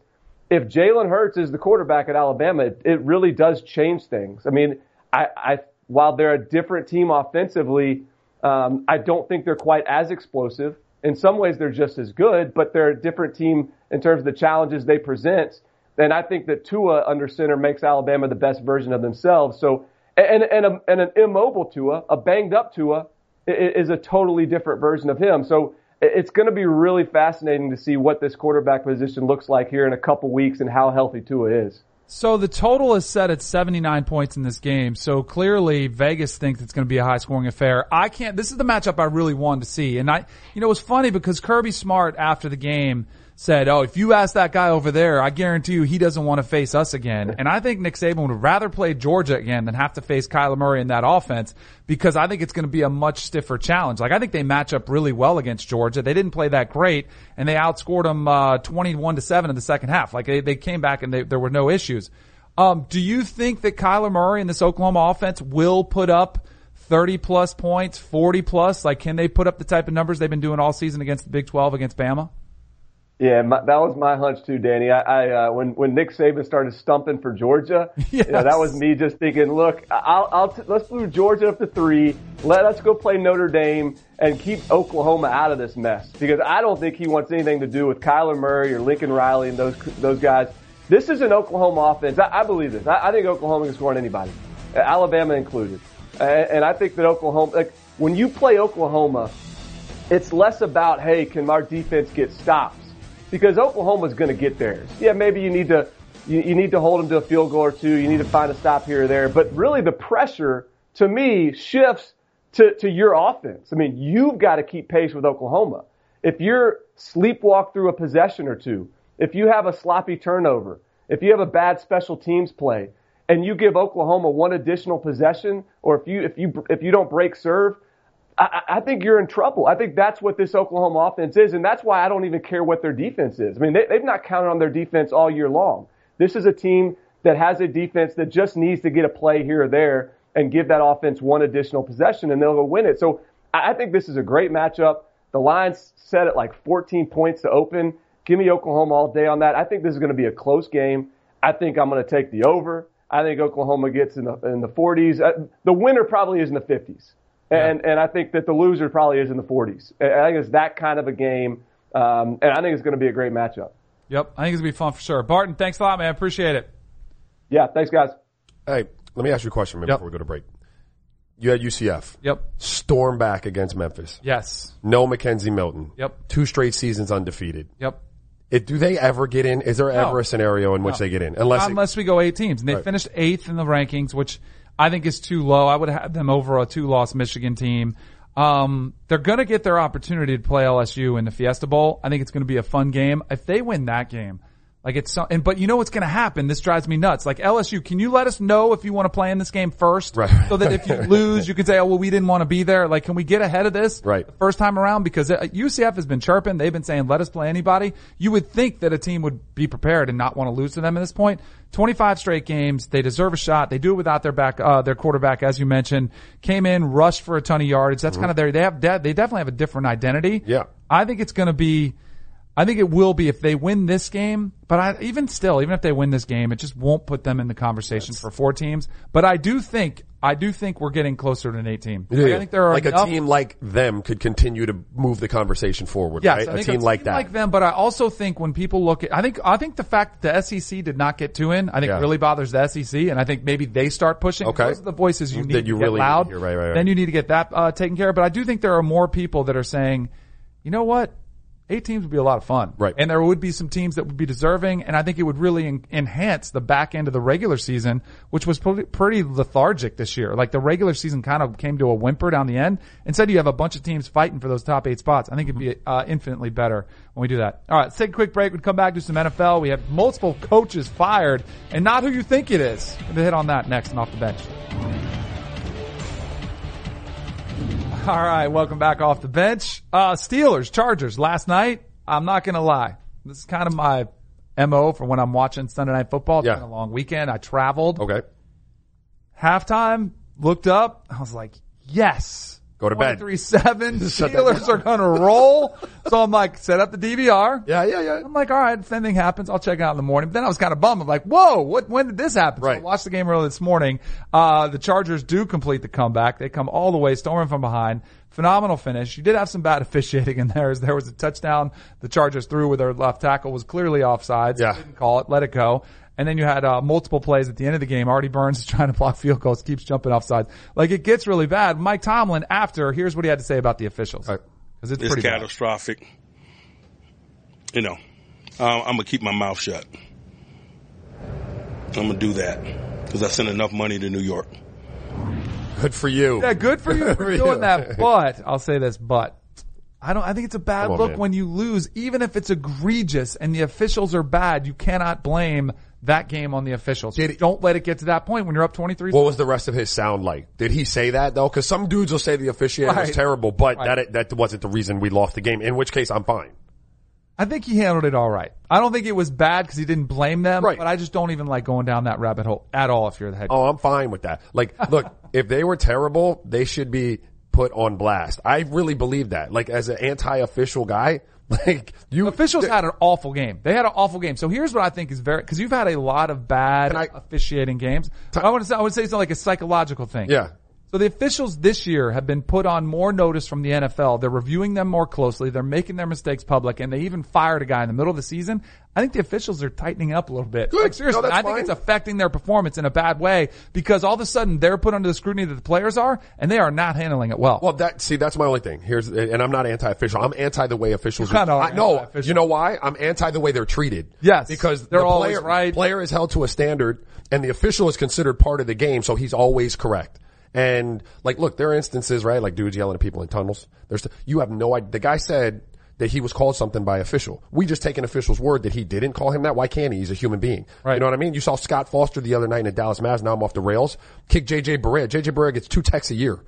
if Jalen Hurts is the quarterback at Alabama, it, it really does change things. I mean, I, I while they're a different team offensively, um, I don't think they're quite as explosive. In some ways, they're just as good, but they're a different team in terms of the challenges they present. And I think that Tua under center makes Alabama the best version of themselves. So, and and, a, and an immobile Tua, a banged up Tua, is a totally different version of him. So it's going to be really fascinating to see what this quarterback position looks like here in a couple weeks and how healthy Tua is. So the total is set at 79 points in this game. So clearly Vegas thinks it's going to be a high scoring affair. I can't, this is the matchup I really wanted to see. And I, you know, it was funny because Kirby Smart after the game said, "Oh, if you ask that guy over there, I guarantee you he doesn't want to face us again." And I think Nick Saban would rather play Georgia again than have to face Kyler Murray in that offense because I think it's going to be a much stiffer challenge. Like I think they match up really well against Georgia. They didn't play that great, and they outscored them uh, twenty-one to seven in the second half. Like they, they came back and they, there were no issues. Um, do you think that Kyler Murray and this Oklahoma offense will put up? 30 plus points, 40 plus? Like, can they put up the type of numbers they've been doing all season against the Big 12 against Bama? Yeah, my, that was my hunch too, Danny. I, I uh, when when Nick Saban started stumping for Georgia, yes. you know, that was me just thinking, look, I'll, I'll t- let's move Georgia up to three. Let us go play Notre Dame and keep Oklahoma out of this mess because I don't think he wants anything to do with Kyler Murray or Lincoln Riley and those those guys. This is an Oklahoma offense. I, I believe this. I, I, think Oklahoma can score on anybody, Alabama included, and, and I think that Oklahoma, like when you play Oklahoma, it's less about hey, can our defense get stops because Oklahoma's going to get theirs. Yeah, maybe you need to you, you need to hold them to a field goal or two. You need to find a stop here or there. But really, the pressure to me shifts to to your offense. I mean, you've got to keep pace with Oklahoma. If you're sleepwalk through a possession or two, if you have a sloppy turnover, if you have a bad special teams play, and you give Oklahoma one additional possession, or if you if you if you don't break serve, I, I think you're in trouble. I think that's what this Oklahoma offense is, and that's why I don't even care what their defense is. I mean, they, they've not counted on their defense all year long. This is a team that has a defense that just needs to get a play here or there and give that offense one additional possession, and they'll go win it. So I, think this is a great matchup. The line's set at like 14 points to open. Give me Oklahoma all day on that. I think this is going to be a close game. I think I'm going to take the over. I think Oklahoma gets in the in the 40s. Uh, the winner probably is in the 50s, and yeah. and I think that the loser probably is in the 40s. I think it's that kind of a game, um, and I think it's going to be a great matchup. Yep, I think it's going to be fun for sure. Barton, thanks a lot, man. Appreciate it. Yeah, thanks, guys. Hey, let me ask you a question yep. before we go to break. You had UCF. Yep. Storm back against Memphis. Yes. No McKenzie Milton. Yep. Two straight seasons undefeated. Yep. It, do they ever get in? Is there no. ever a scenario in which no. they get in? Unless unless it, we go eight teams, and they right. finished eighth in the rankings, which I think is too low. I would have them over a two-loss Michigan team. Um, they're going to get their opportunity to play LSU in the Fiesta Bowl. I think it's going to be a fun game. If they win that game, like it's so, and but you know what's going to happen? This drives me nuts. Like LSU, can you let us know if you want to play in this game first, right? So that if you lose, you can say, "Oh well, we didn't want to be there." Like, can we get ahead of this, right? The first time around because UCF uh, has been chirping. They've been saying, "Let us play anybody." You would think that a team would be prepared and not want to lose to them at this point. 25 straight games. They deserve a shot. They do it without their back, uh, their quarterback, as you mentioned, came in, rushed for a ton of yardage. That's mm-hmm. kind of their, they have, they definitely have a different identity. Yeah. I think it's going to be, I think it will be if they win this game, but I, even still, even if they win this game, it just won't put them in the conversation for four teams. But I do think, I do think we're getting closer to an eight team. Yeah, I think there are like enough, a team like them could continue to move the conversation forward. Yes, right? I think a team like that, like them. But I also think when people look at, I think, I think the fact that the SEC did not get two in, I think Yeah. really bothers the SEC, and I think maybe they start pushing. Okay. those are the voices you That need you to get really need to loud. hear. Right, right, right. Then you need to get that uh, taken care of. But I do think there are more people that are saying, you know what? Eight teams would be a lot of fun. Right. And there would be some teams that would be deserving, and I think it would really en- enhance the back end of the regular season, which was pretty, pretty lethargic this year. Like the regular season kind of came to a whimper down the end. Instead, you have a bunch of teams fighting for those top eight spots. I think it'd be uh, infinitely better when we do that. All right, let's take a quick break. We come back to some NFL. We have multiple coaches fired, and not who you think it is. We'll hit on that next and off the bench. All right, welcome back off the bench. Uh, Steelers, Chargers last night. I'm not going to lie. This is kind of my MO for when I'm watching Sunday night football. It's Yeah. been a long weekend. I traveled. Okay. Halftime, looked up. I was like, yes. Go to bed. 23-7. Shut Steelers are going to roll. so I'm like, set up the DVR. Yeah, yeah, yeah. I'm like, all right, if anything happens, I'll check it out in the morning. But then I was kind of bummed. I'm like, whoa, what, when did this happen? So I Right. watched the game early this morning. Uh, the Chargers do complete the comeback. They come all the way, storming from behind. Phenomenal finish. You did have some bad officiating in there as there was a touchdown the Chargers threw with their left tackle was clearly offsides. Yeah. Didn't call it, let it go. And then you had uh, multiple plays at the end of the game. Artie Burns is trying to block field goals, keeps jumping offsides. Like it gets really bad. Mike Tomlin, after, here's what he had to say about the officials. All right. Because it's, It's pretty bad. catastrophic. You know, um, I'm gonna keep my mouth shut. I'm gonna do that because I sent enough money to New York. Good for you. Yeah, good for you for for doing that. But I'll say this, but I don't. I think it's a bad on, look man. when you lose, even if it's egregious and the officials are bad. You cannot blame that game on the officials. Did don't let it get to that point when you're up twenty three. What was the rest of his sound like? Did he say that though? Because some dudes will say the officiating was terrible, but Right. that that wasn't the reason we lost the game. In which case, I'm fine. I think he handled it all right. I don't think it was bad because he didn't blame them. Right. But I just don't even like going down that rabbit hole at all. If you're the head. Oh, I'm fine with that. Like, look, if they were terrible, they should be put on blast. I really believe that. Like, as an anti-official guy, like you Officials had an awful game. They had an awful game. So here's what I think is very because you've had a lot of bad I- officiating games. I want to say I would say something like a psychological thing. Yeah. So the officials this year have been put on more notice from the NFL. They're reviewing them more closely. They're making their mistakes public, and they even fired a guy in the middle of the season. I think the officials are tightening up a little bit. Good. Like seriously, No, I think fine. it's affecting their performance in a bad way because all of a sudden they're put under the scrutiny that the players are, and they are not handling it well. Well, that see, that's my only thing. Here's, and I'm not anti-official. I'm anti the way officials. Are, I, no, you know why? I'm anti the way they're treated. Yes, because they're the always player, right. Player is held to a standard, and the official is considered part of the game, so he's always correct. And like, look, there are instances, right? Like dudes yelling at people in tunnels. There's, you have no idea. The guy said that he was called something by official. We just take an official's word that he didn't call him that. Why can't he? He's a human being. Right. You know what I mean? You saw Scott Foster the other night in the Dallas Mavs. Now I'm off the rails. Kick JJ Barea. JJ Barea gets two texts a year.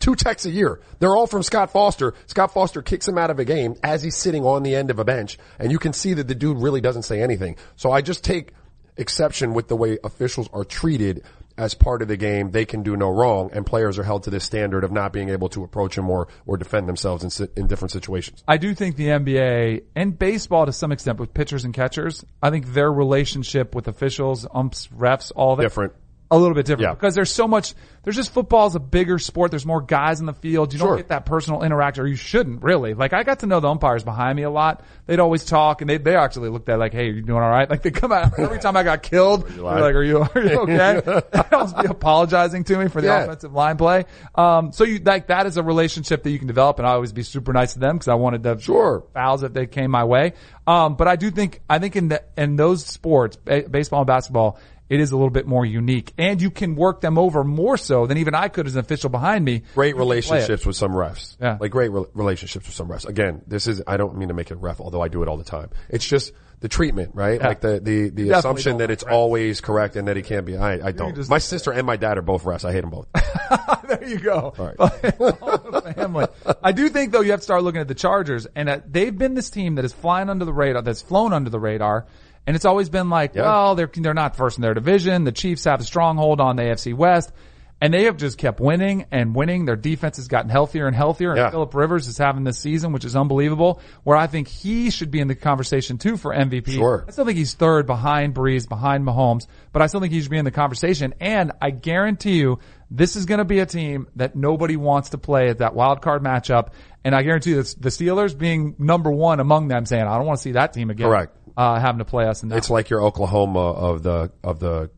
Two texts a year. They're all from Scott Foster. Scott Foster kicks him out of a game as he's sitting on the end of a bench, and you can see that the dude really doesn't say anything. So I just take exception with the way officials are treated as part of the game. They can do no wrong, and players are held to this standard of not being able to approach him or, or defend themselves in, si- in different situations. I do think the NBA and baseball to some extent with pitchers and catchers, I think their relationship with officials, umps, refs, all that Different. A little bit different Yeah. because there's so much. There's just football is a bigger sport. There's more guys in the field. You Sure. don't get that personal interaction, or you shouldn't really. Like I got to know the umpires behind me a lot. They'd always talk, and they they actually looked at like, "Hey, you doing all right?" Like they come out every time I got killed. They're like, "Are you are you okay?" I'd always be apologizing to me for the Yeah. offensive line play. Um, so you like that is a relationship that you can develop, and I always be super nice to them because I wanted to Sure. fouls if they came my way. Um, but I do think I think in the, in those sports, baseball and basketball, it is a little bit more unique, and you can work them over more so than even I could as an official behind me. Great You can play it. relationships with some refs. Yeah. Like great re- relationships with some refs. Again, this is, I don't mean to make it ref, although I do it all the time. It's just the treatment, right? Yeah. Like the, the, the assumption that it's refs. always correct and that he can't be. I, I don't. just- My sister and my dad are both refs. I hate them both. there you go. All right. All family. I do think though you have to start looking at the Chargers, and uh, they've been this team that is flying under the radar, that's flown under the radar, and it's always been like, Yeah. well, they're they're not first in their division. The Chiefs have a stronghold on the AFC West. And they have just kept winning and winning. Their defense has gotten healthier and healthier. And Yeah. Philip Rivers is having this season, which is unbelievable. Where I think he should be in the conversation too for MVP. Sure. I still think he's third behind Brees, behind Mahomes, but I still think he should be in the conversation. And I guarantee you, this is going to be a team that nobody wants to play at that wild card matchup. And I guarantee you, the Steelers being number one among them, saying, "I don't want to see that team again." Correct. Uh, having to play us in that. It's like your Oklahoma of the, of the,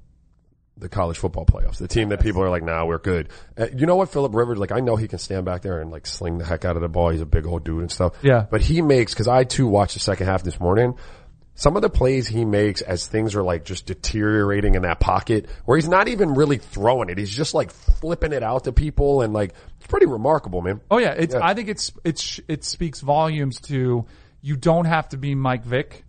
the college football playoffs. The team that people are like, nah, we're good. Uh, you know what, Philip Rivers, like I know he can stand back there and like sling the heck out of the ball. He's a big old dude and stuff. Yeah. But he makes, cause I too watched the second half this morning. Some of the plays he makes as things are like just deteriorating in that pocket where he's not even really throwing it. He's just like flipping it out to people and like, it's pretty remarkable, man. Oh yeah, it's. Yeah. I think it's it's it speaks volumes to you don't have to be Mike Vick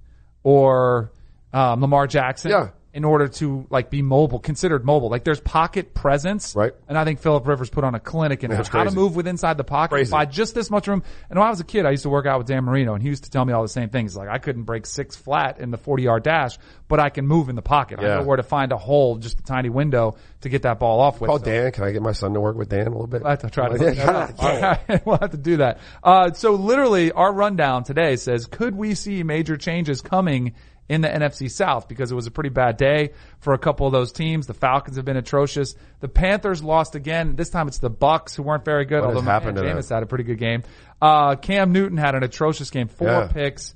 or um, Lamar Jackson. Yeah. In order to like be mobile, considered mobile, like there's pocket presence, Right. And I think Philip Rivers put on a clinic in how to move with inside the pocket Crazy. by just this much room. And when I was a kid, I used to work out with Dan Marino, and he used to tell me all the same things. Like I couldn't break six flat in the 40 yard dash, but I can move in the pocket. I Yeah. know where to find a hole, just a tiny window to get that ball off with. Call So- Dan. Can I get my son to work with Dan a little bit? i'll have to try to Yeah, look that up. God, All right. we'll have to do that. Uh, so literally our rundown today says, could we see major changes coming in the NFC South? Because it was a pretty bad day for a couple of those teams. The Falcons have been atrocious. The Panthers lost again. This time it's the Bucks who weren't very good, What although happened them? Jameis had a pretty good game. Uh, Cam Newton had an atrocious game, four Yeah. picks,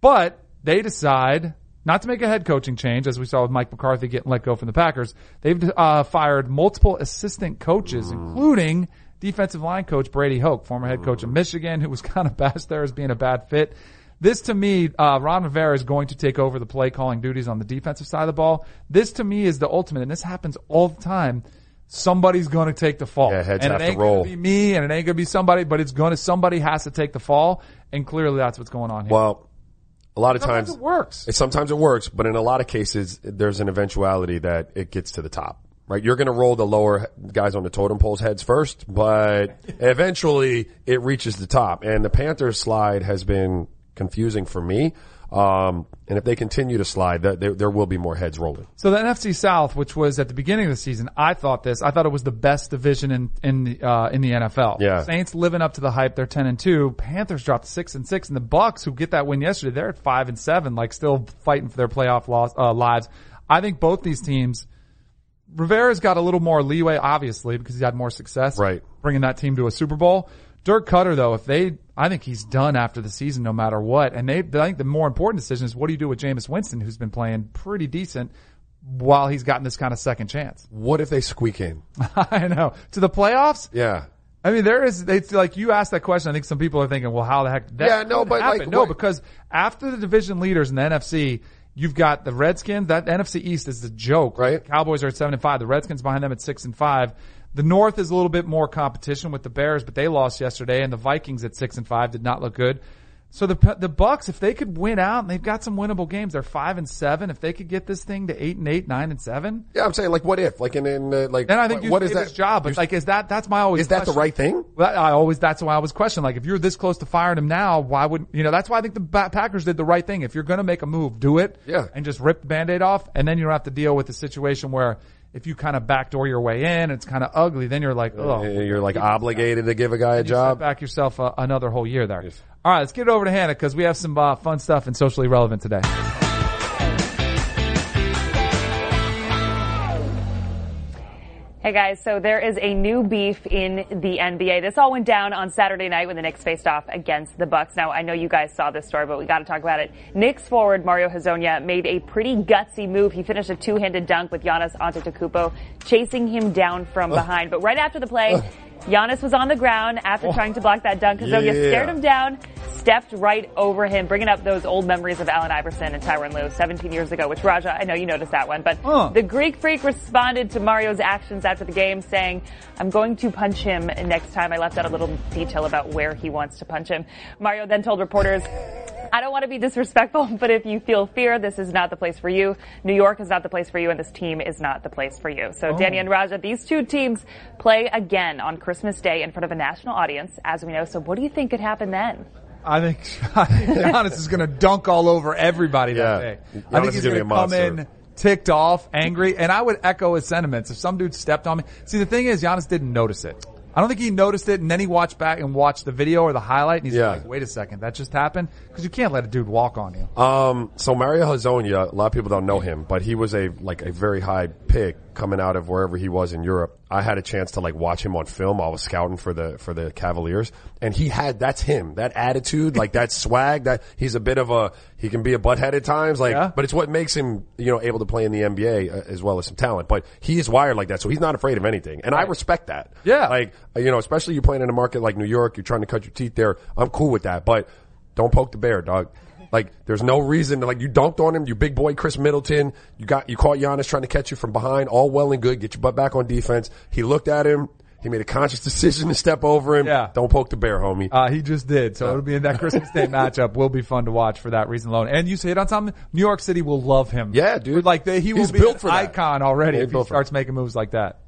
but they decide not to make a head coaching change, as we saw with Mike McCarthy getting let go from the Packers. They've uh, fired multiple assistant coaches, including defensive line coach Brady Hoke, former head coach of Michigan, who was kind of bashed there as being a bad fit. This to me, uh, Ron Rivera is going to take over the play calling duties on the defensive side of the ball. This to me is the ultimate, and this happens all the time. Somebody's going to take the fall. Yeah, heads and have it to ain't roll. Gonna be me, and it ain't going to be somebody, but it's going to somebody has to take the fall, and clearly that's what's going on here. Well, a lot of Sometimes times it works. It, sometimes it works, but in a lot of cases, there's an eventuality that it gets to the top. Right? You're going to roll the lower guys on the totem poles heads first, but eventually it reaches the top. And the Panthers slide has been confusing for me. Um, and if they continue to slide, that there, there will be more heads rolling. So the NFC South, which was at the beginning of the season, I thought this. I thought it was the best division in in the uh, in the NFL. Yeah. Saints living up to the hype. They're ten and two. Panthers dropped six and six, and the Bucks, who get that win yesterday, they're at five and seven, like still fighting for their playoff loss, uh, lives. I think both these teams. Rivera's got a little more leeway, obviously, because he had more success. Right. Bringing that team to a Super Bowl. Dirk Koetter, though, if they, I think he's done after the season, no matter what. And they, I think the more important decision is what do you do with Jameis Winston, who's been playing pretty decent while he's gotten this kind of second chance. What if they squeak in? I know to the playoffs. Yeah. I mean, there is. It's like you asked that question. I think some people are thinking, well, how the heck? That Yeah, no, but, happen? like, no, what- because after the division leaders in the NFC, you've got the Redskins. That NFC East is a joke. Right. Cowboys are at seven and five. The Redskins behind them at six and five. The North is a little bit more competition with the Bears, but they lost yesterday, and the Vikings at six and five did not look good. So the the Bucks, if they could win out, and they've got some winnable games, they're five and seven. If they could get this thing to eight and eight, nine and seven, Yeah, I'm saying like, what if? Like, in, in uh, like, then I think what, what is that job. But like, is that that's my always Is that the right thing? I always that's why I was questioning. Like, if you're this close to firing him now, why would you know? That's why I think the Packers did the right thing. If you're going to make a move, do it. Yeah. and just rip the band-aid off, and then you don't have to deal with the situation where if you kind of backdoor your way in, it's kind of ugly. Then you're like, oh, You're like obligated to give a guy a you job. back yourself uh, another whole year there. All right, let's get it over to Hannah because we have some uh, fun stuff and socially relevant today. Hey guys, so there is a new beef in the NBA. This all went down on Saturday night when the Knicks faced off against the Bucks. Now, I know you guys saw this story, but we got to talk about it. Knicks forward Mario Hezonja made a pretty gutsy move. He finished a two-handed dunk with Giannis Antetokounmpo chasing him down from behind. But right after the play, Giannis was on the ground after oh. trying to block that dunk. Hezonja Yeah. stared him down, stepped right over him, bringing up those old memories of Allen Iverson and Tyronn Lue 17 years ago, which Raja, I know you noticed that one, but Huh. the Greek freak responded to Mario's actions after the game saying, I'm going to punch him next time. I left out a little detail about where he wants to punch him. Mario then told reporters, I don't want to be disrespectful, but if you feel fear, this is not the place for you. New York is not the place for you, and this team is not the place for you. So, Danny oh. and Raja, these two teams play again on Christmas Day in front of a national audience, as we know. So, what do you think could happen then? I think, I think Giannis is going to dunk all over everybody Yeah. that day. I think he's gonna going be to a come monster. in ticked off, angry, and I would echo his sentiments. If some dude stepped on me, see the thing is, Giannis didn't notice it. I don't think he noticed it, and then he watched back and watched the video or the highlight, and he's Yeah. like, "Wait a second, that just happened," because you can't let a dude walk on you. Um, so Mario Hezonja, a lot of people don't know him, but he was a like a very high pick coming out of wherever he was in Europe. I had a chance to like watch him on film. I was scouting for the for the Cavaliers, and he had that's him, that attitude, like that swag. That he's a bit of a he can be a butthead at times, like, Yeah. but it's what makes him you know able to play in the NBA uh, as well as some talent. But he is wired like that, so he's not afraid of anything, and I respect that. Yeah. like uh, you know, especially you playing in a market like New York, you're trying to cut your teeth there. I'm cool with that, but don't poke the bear, dog. Like, there's no reason to, like, you dunked on him, you big boy Khris Middleton, you got, you caught Giannis trying to catch you from behind, all well and good, get your butt back on defense. He looked at him, he made a conscious decision to step over him. Yeah. Don't poke the bear, homie. Uh, he just did. So it'll be in that Christmas Day matchup. Will be fun to watch for that reason alone. And you hit on something. New York City will love him. Yeah, dude. Like they, he will He's be built an for that. icon already Yeah, if he built for starts making moves like that.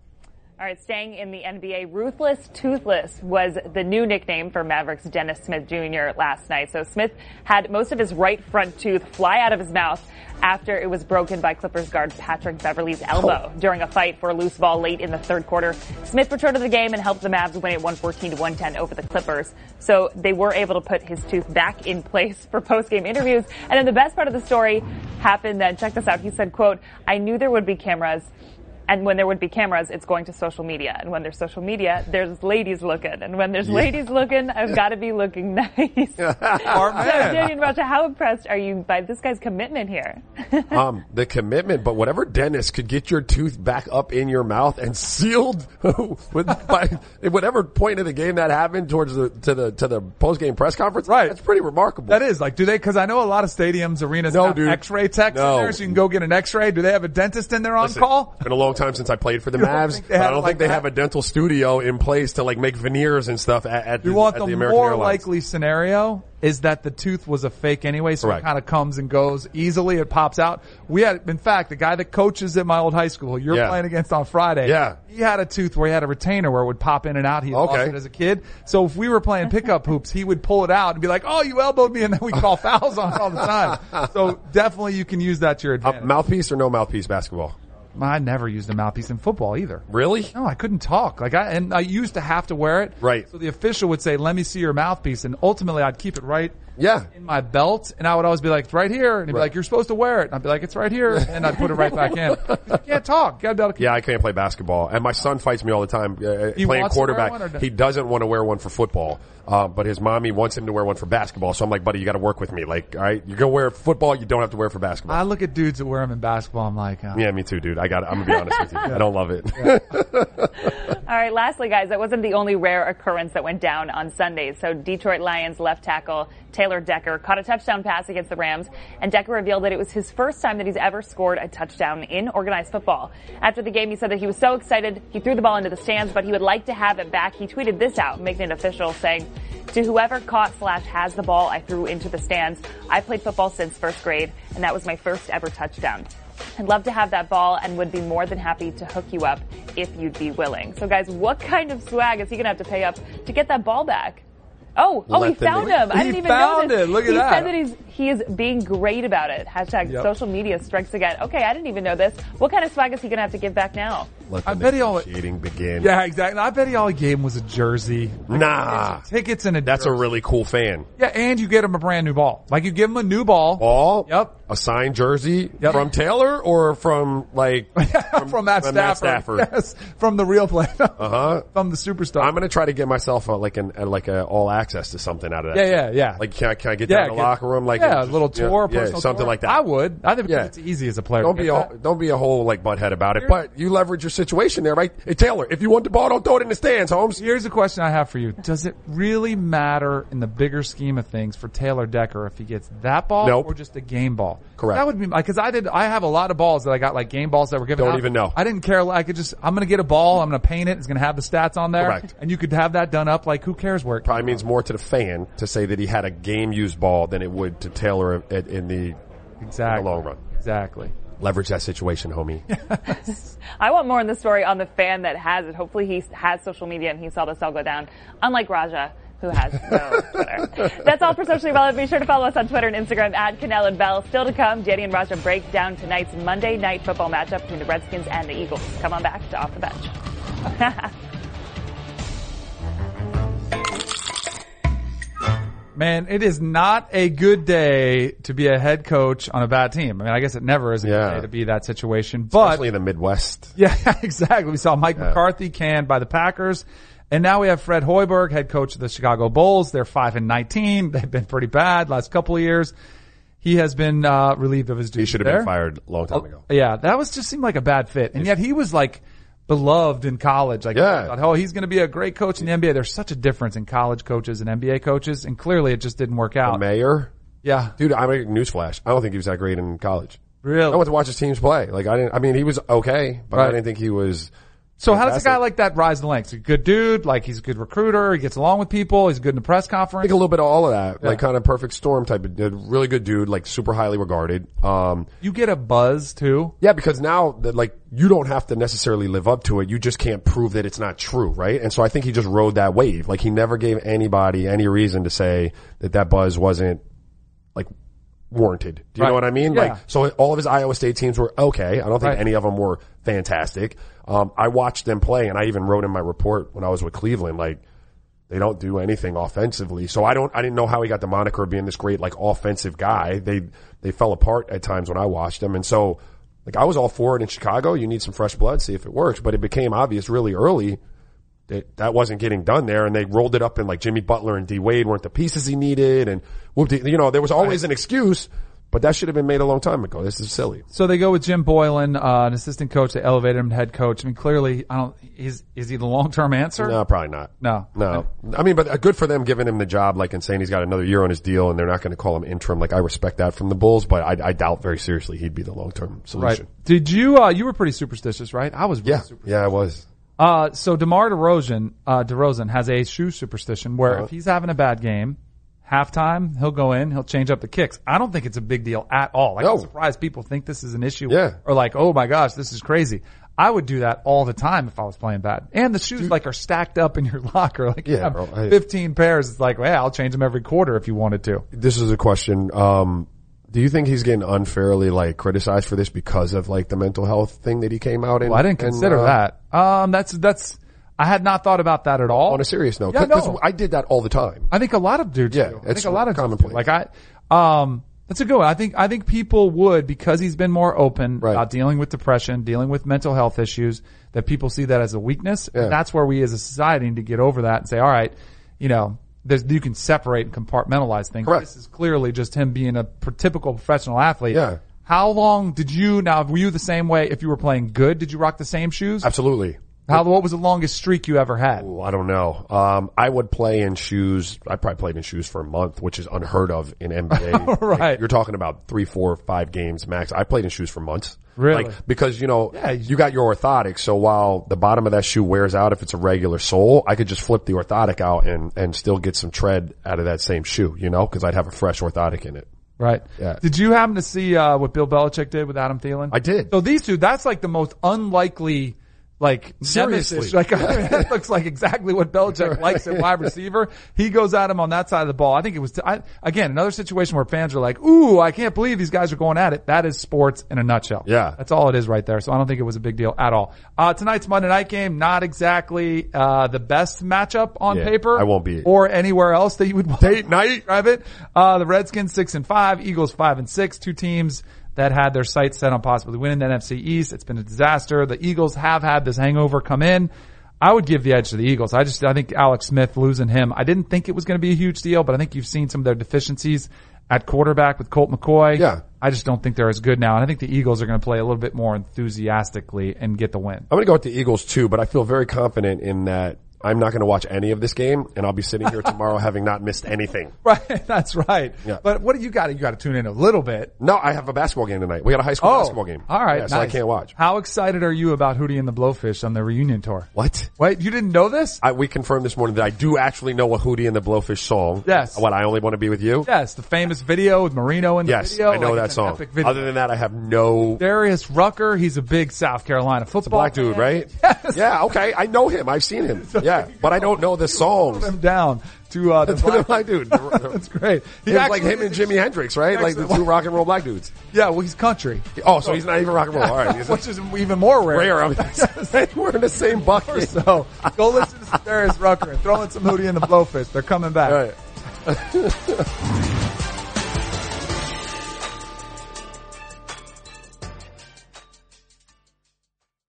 All right, staying in the NBA, Ruthless Toothless was the new nickname for Mavericks Dennis Smith Jr. last night. So Smith had most of his right front tooth fly out of his mouth after it was broken by Clippers guard Patrick Beverley's elbow oh. during a fight for a loose ball late in the third quarter. Smith returned to the game and helped the Mavs win it 114 to 110 over the Clippers. So they were able to put his tooth back in place for post-game interviews. And then the best part of the story happened then. Check this out. He said, quote, I knew there would be cameras. And when there would be cameras, it's going to social media. And when there's social media, there's ladies looking. And when there's ladies looking, I've got to be looking nice. so, Smart man. Danny and Raja, how impressed are you by this guy's commitment here? um, the commitment, but whatever dentist could get your tooth back up in your mouth and sealed with by at whatever point of the game that happened towards the to the to the post game press conference. Right. That's pretty remarkable. That is like, do they? Because I know a lot of stadiums, arenas No, have dude. X-ray techs No. in there, so you can go get an X-ray. Do they have a dentist in there on Listen, call? It's been a long time since I played for the You don't Mavs. think they but I don't like think they that? have a dental studio in place to like make veneers and stuff at, at, You the, want at the, the American more Airlines. likely scenario is that the tooth was a fake anyway, so Correct. it kind of comes and goes easily. It pops out. We had, in fact, the guy that coaches at my old high school, you're Yeah. playing against on Friday. Yeah. He had a tooth where he had a retainer where it would pop in and out. He lost it as a kid. So if we were playing pickup hoops, he would pull it out and be like, "Oh, you elbowed me," and then we call fouls on it all the time. So definitely you can use that to your Uh, advantage. mouthpiece or no mouthpiece basketball? I never used a mouthpiece in football either. Really? No, I couldn't talk. Like I and I used to have to wear it. Right. So the official would say, "Let me see your mouthpiece," and ultimately I'd keep it right Yeah. in my belt, and I would always be like, "It's right here," and he'd be Right. like, "You're supposed to wear it," and I'd be like, "It's right here," and I'd put it right back in. You can't talk. You gotta be able to. Yeah, I can't play basketball, and my son fights me all the time uh, He playing wants to wear quarterback. one or no? He doesn't want to wear one for football, uh, but his mommy wants him to wear one for basketball. So I'm like, buddy, you got to work with me. Like, all right, you're gonna wear football, you don't have to wear it for basketball. I look at dudes that wear them in basketball. I'm like, oh. yeah, me too, dude. I got. I'm gonna be honest with you. I don't love it. All right, lastly, guys, that wasn't the only rare occurrence that went down on Sunday. So Detroit Lions left tackle Taylor Decker caught a touchdown pass against the Rams, and Decker revealed that it was his first time that he's ever scored a touchdown in organized football. After the game, he said that he was so excited, he threw the ball into the stands, but he would like to have it back. He tweeted this out, making it official, saying, To whoever caught slash has the ball I threw into the stands, I played football since first grade, and that was my first ever touchdown. I'd love to have that ball and would be more than happy to hook you up if you'd be willing. So guys, what kind of swag is he gonna have to pay up to get that ball back? Oh, oh, Let he found him. I He didn't even know this. it. Look at he that. said that he's he is being great about it. Hashtag Yep. social media strikes again. Okay, I didn't even know this. What kind of swag is he gonna have to give back now? Let I bet he all- negotiating begin. Yeah, exactly. I bet he all he gave him was a jersey. Nah. Tickets and a That's a really cool fan. Yeah, and you get him a brand new ball. Like you give him a new ball. Ball? Yep. A signed jersey Yep. from Taylor or from like from, Matt Stafford. Yes, from the real play. Uh huh. from the superstar. I'm gonna try to get myself a, like an a, like a all access to something out of that. Yeah, yeah, yeah. Like can I, can I get yeah, down to the locker room? Like yeah, a little tour, yeah, personal something tour. like that. I would. I think Yeah. it's easy as a player. Don't be a that. don't be a whole like butthead about it. But you leverage your situation there, right? Hey Taylor, if you want the ball, don't throw it in the stands, Holmes. Here's a question I have for you. Does it really matter in the bigger scheme of things for Taylor Decker if he gets that ball Nope. or just a game ball? Correct. That would be because I did. I have a lot of balls that I got like game balls that were given. Don't out. even know. I didn't care. I could just. I'm going to get a ball. I'm going to paint it. It's going to have the stats on there. Correct. And you could have that done up. Like who cares where? It Probably means more to the fan to say that he had a game used ball than it would to Taylor in, in the exactly. in the long run. Exactly. Leverage that situation, homie. I want more on the story on the fan that has it. Hopefully he has social media and he saw this all go down. Unlike Raja, who has no Twitter. That's all for socially relevant. Be sure to follow us on Twitter and Instagram at Kanell and Bell. Still to come, Danny and Raja break down tonight's Monday night football matchup between the Redskins and the Eagles. Come on back to Off the Bench. Man, it is not a good day to be a head coach on a bad team. I mean, I guess it never is a Yeah. good day to be that situation, but Especially in the Midwest. Yeah, exactly. We saw Mike McCarthy canned by the Packers. And now we have Fred Hoiberg, head coach of the Chicago Bulls. They're 5 and 19. They've been pretty bad last couple of years. He has been uh, relieved of his duties. He should have there. been fired a long time ago. Yeah, that was just seemed like a bad fit. And yet he was like beloved in college. Like, Yeah. Thought, oh, he's going to be a great coach in the NBA. There's such a difference in college coaches and NBA coaches. And clearly it just didn't work The out. mayor, Yeah. dude. I'm a newsflash. I don't think he was that great in college. Really? I went to watch his teams play. Like I didn't. I mean, he was okay, but I didn't think he was. So how does a guy like that rise in the ranks? He's a good dude. Like he's a good recruiter. He gets along with people. He's good in the press I conference. think a little bit of all of that, like kind of perfect storm type of dude. really good dude, like super highly regarded. Um, You get a buzz too. yeah, because now that like you don't have to necessarily live up to it, you just can't prove that it's not true, right? And so I think he just rode that wave. Like he never gave anybody any reason to say that that buzz wasn't like warranted. Do you Right. know what I mean? Yeah. Like so all of his Iowa State teams were okay. I don't think Right. any of them were fantastic. Um, I watched them play and I even wrote in my report when I was with Cleveland, like, they don't do anything offensively. So I don't, I didn't know how he got the moniker of being this great, like, offensive guy. They, they fell apart at times when I watched them. And so, like, I was all for it in Chicago. You need some fresh blood, see if it works. But it became obvious really early that that wasn't getting done there. And they rolled it up in like Jimmy Butler and D Wade weren't the pieces he needed. And whooped you know, there was always an excuse, but that should have been made a long time ago. This is silly. So they go with Jim Boylan, uh, an assistant coach. They elevated him to head coach. I mean, clearly, I don't. Is is he the long term answer? No, probably not. No. No. I mean, but uh, good for them giving him the job, like, and saying he's got another year on his deal and they're not going to call him interim. Like, I respect that from the Bulls, but I, I doubt very seriously he'd be the long-term Right. solution. Did you? Uh, you were pretty superstitious, right? I was. Really Yeah. Yeah, I was. Uh, so DeMar DeRozan, uh, DeRozan has a shoe superstition where Uh-huh. if he's having a bad game, halftime he'll go in, he'll change up the kicks. I don't think it's a big deal at all. Like, I'm surprised people think this is an issue. Yeah. Or like, oh my gosh, this is crazy. I would do that all the time if I was playing bad. And the shoes like are stacked up in your locker. Like you have bro, I- 15 pairs. It's like, well, I'll change them every quarter if you wanted to. This is a question. Um, do you think he's getting unfairly, like, criticized for this because of, like, the mental health thing that he came out in? Well, I didn't And, consider uh, that. Um, that's, that's, I had not thought about that at all. On a serious note. Yeah, Because no. I did that all the time. I think a lot of dudes Yeah, do. I it's think a lot of commonplace. Like I, um, that's a good one. I think, I think people would, because he's been more open Right. about dealing with depression, dealing with mental health issues, that people see that as a weakness. Yeah. And that's where we as a society need to get over that and say, all right, you know, there's, you can separate and compartmentalize things. Correct. This is clearly just him being a pr- typical professional athlete. Yeah. How long did you, now, were you the same way if you were playing good? Did you rock the same shoes? Absolutely. How, what was the longest streak you ever had? Ooh, I don't know. Um, I would play in shoes. I probably played in shoes for a month, which is unheard of in NBA. Right. Like, you're talking about three, four, five games max. I played in shoes for months. Really? Like, because, you know, Yeah, you got your orthotic. So while the bottom of that shoe wears out, if it's a regular sole, I could just flip the orthotic out and, and still get some tread out of that same shoe, you know, cause I'd have a fresh orthotic in it. Right. Yeah. Did you happen to see uh, what Bill Belichick did with Adam Thielen? I did. So these two, that's like the most unlikely, like Seriously. nemesis. Like that looks like exactly what Belichick likes at wide receiver. He goes at him on that side of the ball. I think it was I, again another situation where fans are like, "Ooh, I can't believe these guys are going at it." That is sports in a nutshell. Yeah. that's all it is right there. So I don't think it was a big deal at all. Uh, tonight's Monday night game, not exactly uh, the best matchup on Yeah, paper. I won't be. or anywhere else that you would Date night. describe it. Uh, the Redskins six and five, Eagles five and six, two teams that had their sights set on possibly winning the NFC East. It's been a disaster. The Eagles have had this hangover come in. I would give the edge to the Eagles. I just, I think Alex Smith losing him, I didn't think it was going to be a huge deal, but I think you've seen some of their deficiencies at quarterback with Colt McCoy. Yeah. I just don't think they're as good now. And I think the Eagles are going to play a little bit more enthusiastically and get the win. I'm going to go with the Eagles too, but I feel very confident in that I'm not going to watch any of this game and I'll be sitting here tomorrow having not missed anything. Right. That's right. Yeah. But what do you got? You got to tune in a little bit. No, I have a basketball game tonight. We got a high school oh, basketball game. Oh, All right. Yeah, so I can't watch. How excited are you about Hootie and the Blowfish on the reunion tour? What? Wait, you didn't know this? I, we confirmed this morning that I do actually know a Hootie and the Blowfish song. Yes. What, I only want to be with you? Yes, the famous video with Marino in the Yes, video. I know Like, that song. Other than that, I have no. Darius Rucker, he's a big South Carolina football Black dude, right? Yes. Yeah, okay. I know him. I've seen him. Yeah, but I don't know the songs. Him down to uh, the black. black dude. That's great. He like him and Jimi Hendrix, right? Like the two rock and roll black dudes. Yeah, well, he's country, Oh, so he's not even rock and roll. All right. He's which is even more rare. rare. I mean, we're in the same bucket. So go listen to Darius Rucker and throw in some Hootie and the Blowfish. They're coming back.